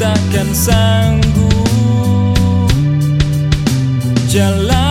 takkan sanggup. Jalan